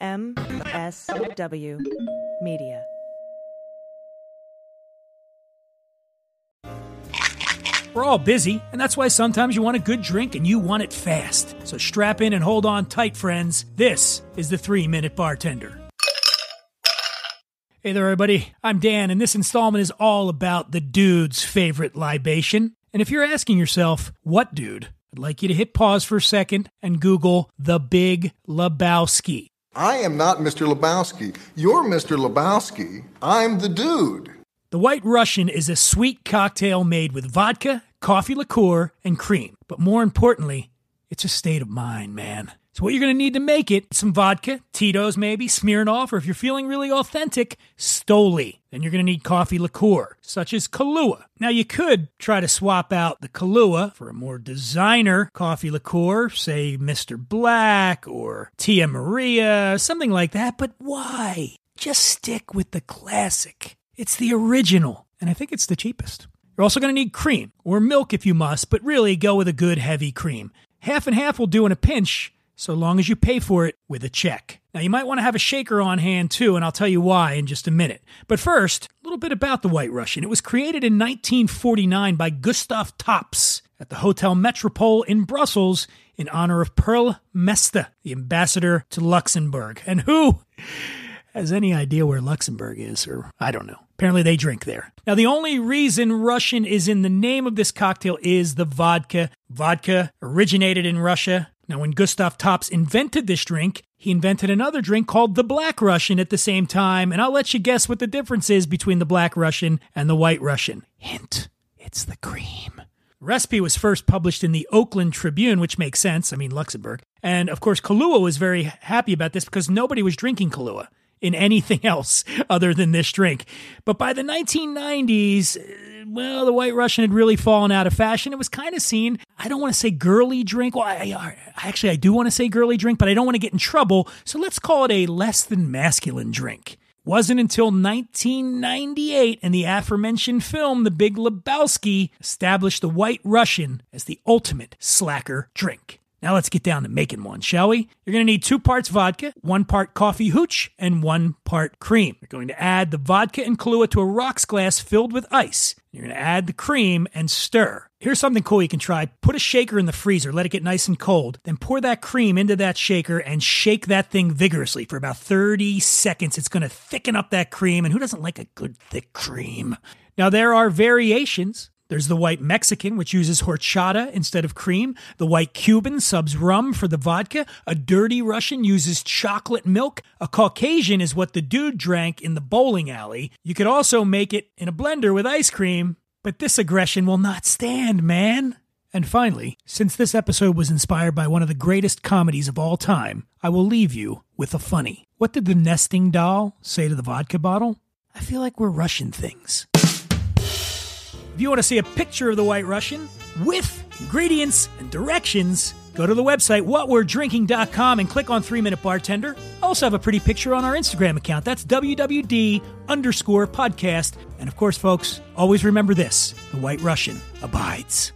MSW Media. We're all busy, and that's why sometimes you want a good drink and you want it fast. So strap in and hold on tight, friends. This is the Three Minute Bartender. Hey there, everybody. I'm Dan, and this installment is all about the dude's favorite libation. And if you're asking yourself, what dude? I'd like you to hit pause for a second and Google the Big Lebowski. I am not Mr. Lebowski. You're Mr. Lebowski. I'm the dude. The White Russian is a sweet cocktail made with vodka, coffee liqueur, and cream. But more importantly, it's a state of mind, man. So what you're going to need to make it, some vodka, Tito's maybe, Smirnoff, or if you're feeling really authentic, Stoli. Then you're going to need coffee liqueur, such as Kahlua. Now you could try to swap out the Kahlua for a more designer coffee liqueur, say Mr. Black or Tia Maria, something like that, but why? Just stick with the classic. It's the original, and I think it's the cheapest. You're also going to need cream, or milk if you must, but really go with a good heavy cream. Half and half will do in a pinch, so long as you pay for it with a check. Now, you might want to have a shaker on hand too, and I'll tell you why in just a minute. But first, a little bit about the White Russian. It was created in 1949 by Gustav Tops at the Hotel Metropole in Brussels in honor of Pearl Mesta, the ambassador to Luxembourg. And who has any idea where Luxembourg is, or I don't know. Apparently, they drink there. Now, the only reason Russian is in the name of this cocktail is the vodka. Vodka originated in Russia. Now, when Gustav Tops invented this drink, he invented another drink called the Black Russian at the same time, and I'll let you guess what the difference is between the Black Russian and the White Russian. Hint, it's the cream. Recipe was first published in the Oakland Tribune, which makes sense. I mean, Luxembourg. And of course, Kahlua was very happy about this because nobody was drinking Kahlua in anything else other than this drink. But by the 1990s, uh, well, the White Russian had really fallen out of fashion. It was kind of seen, I don't want to say girly drink. Well, I, I, actually, I do want to say girly drink, but I don't want to get in trouble. So let's call it a less than masculine drink. Wasn't until 1998 and the aforementioned film The Big Lebowski established the White Russian as the ultimate slacker drink. Now let's get down to making one, shall we? You're going to need two parts vodka, one part coffee hooch, and one part cream. You're going to add the vodka and Kahlua to a rocks glass filled with ice. You're going to add the cream and stir. Here's something cool you can try. Put a shaker in the freezer, let it get nice and cold, then pour that cream into that shaker and shake that thing vigorously for about 30 seconds. It's going to thicken up that cream, and who doesn't like a good thick cream? Now, there are variations. There's the white Mexican, which uses horchata instead of cream. The white Cuban subs rum for the vodka. A dirty Russian uses chocolate milk. A Caucasian is what the dude drank in the bowling alley. You could also make it in a blender with ice cream, but this aggression will not stand, man. And finally, since this episode was inspired by one of the greatest comedies of all time, I will leave you with a funny. What did the nesting doll say to the vodka bottle? I feel like we're Russian things. If you want to see a picture of the White Russian with ingredients and directions, go to the website whatwe'redrinking.com and click on 3 Minute Bartender. I also have a pretty picture on our Instagram account. That's WWD underscore podcast. And of course, folks, always remember this the White Russian abides.